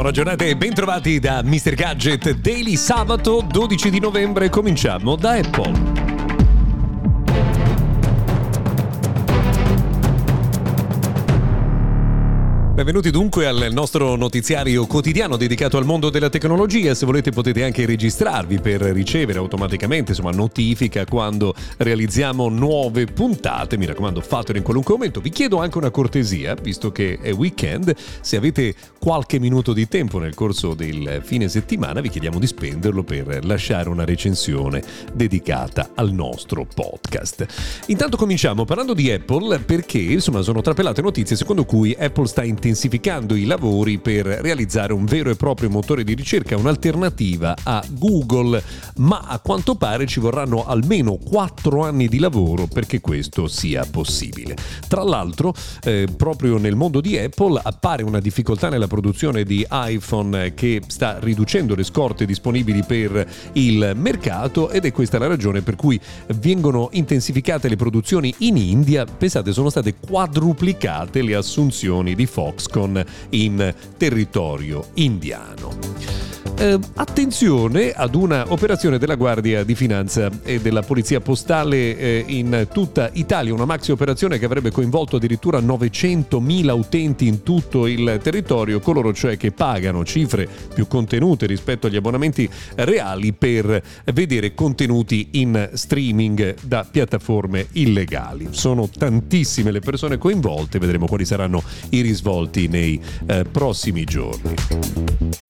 Buona giornata e bentrovati da Mr. Gadget Daily sabato 12 di novembre. Cominciamo da Apple. Benvenuti dunque al nostro notiziario quotidiano dedicato al mondo della tecnologia. Se volete potete anche registrarvi per ricevere automaticamente insomma, notifica quando realizziamo nuove puntate. Mi raccomando, fatelo in qualunque momento. Vi chiedo anche una cortesia, visto che è weekend, se avete qualche minuto di tempo nel corso del fine settimana, vi chiediamo di spenderlo per lasciare una recensione dedicata al nostro podcast. Intanto cominciamo parlando di Apple perché insomma sono trapelate notizie secondo cui Apple sta intensificando intensificando i lavori per realizzare un vero e proprio motore di ricerca, un'alternativa a Google, ma a quanto pare ci vorranno almeno 4 anni di lavoro perché questo sia possibile. Tra l'altro, eh, proprio nel mondo di Apple appare una difficoltà nella produzione di iPhone che sta riducendo le scorte disponibili per il mercato ed è questa la ragione per cui vengono intensificate le produzioni in India. Pensate, sono state quadruplicate le assunzioni di Fox Foxconn in territorio indiano. Eh, attenzione ad una operazione della Guardia di Finanza e della Polizia Postale eh, in tutta Italia, una maxi operazione che avrebbe coinvolto addirittura 900.000 utenti in tutto il territorio, coloro cioè che pagano cifre più contenute rispetto agli abbonamenti reali per vedere contenuti in streaming da piattaforme illegali. Sono tantissime le persone coinvolte, vedremo quali saranno i risvolti nei eh, prossimi giorni.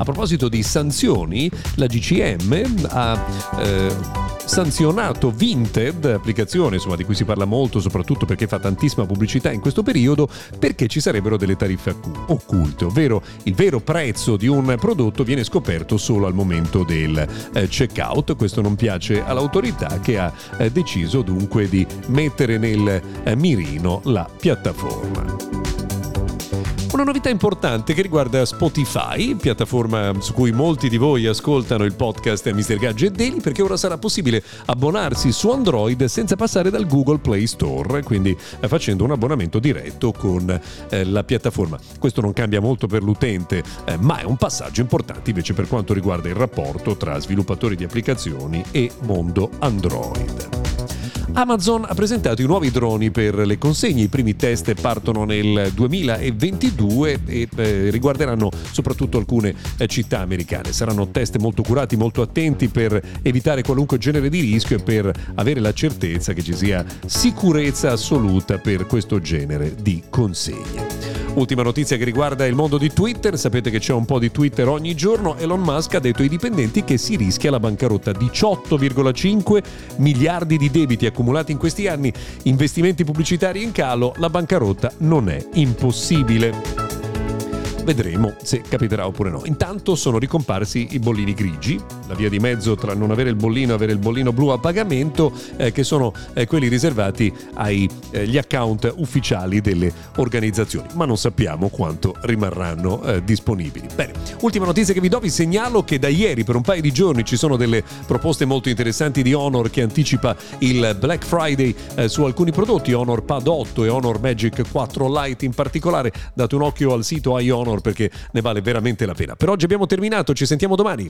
A proposito di sanzioni, la GCM ha eh, sanzionato Vinted, applicazione insomma, di cui si parla molto, soprattutto perché fa tantissima pubblicità in questo periodo, perché ci sarebbero delle tariffe occulte, ovvero il vero prezzo di un prodotto viene scoperto solo al momento del eh, checkout. Questo non piace all'autorità che ha eh, deciso dunque di mettere nel eh, mirino la piattaforma. Una novità importante che riguarda Spotify, piattaforma su cui molti di voi ascoltano il podcast Mr. Gadget Daily, perché ora sarà possibile abbonarsi su Android senza passare dal Google Play Store, quindi eh, facendo un abbonamento diretto con eh, la piattaforma. Questo non cambia molto per l'utente, eh, ma è un passaggio importante invece per quanto riguarda il rapporto tra sviluppatori di applicazioni e mondo Android. Amazon ha presentato i nuovi droni per le consegne, i primi test partono nel 2022 e eh, riguarderanno soprattutto alcune eh, città americane. Saranno test molto curati, molto attenti per evitare qualunque genere di rischio e per avere la certezza che ci sia sicurezza assoluta per questo genere di consegne. Ultima notizia che riguarda il mondo di Twitter, sapete che c'è un po' di Twitter ogni giorno, Elon Musk ha detto ai dipendenti che si rischia la bancarotta, 18,5 miliardi di debiti accumulati in questi anni, investimenti pubblicitari in calo, la bancarotta non è impossibile. Vedremo se capiterà oppure no. Intanto sono ricomparsi i bollini grigi, la via di mezzo tra non avere il bollino e avere il bollino blu a pagamento, eh, che sono eh, quelli riservati agli eh, account ufficiali delle organizzazioni, ma non sappiamo quanto rimarranno eh, disponibili. Bene, ultima notizia che vi do, vi segnalo che da ieri per un paio di giorni ci sono delle proposte molto interessanti di Honor che anticipa il Black Friday eh, su alcuni prodotti, Honor Pad 8 e Honor Magic 4 Lite in particolare. Date un occhio al sito iHonor perché ne vale veramente la pena. Per oggi abbiamo terminato, ci sentiamo domani.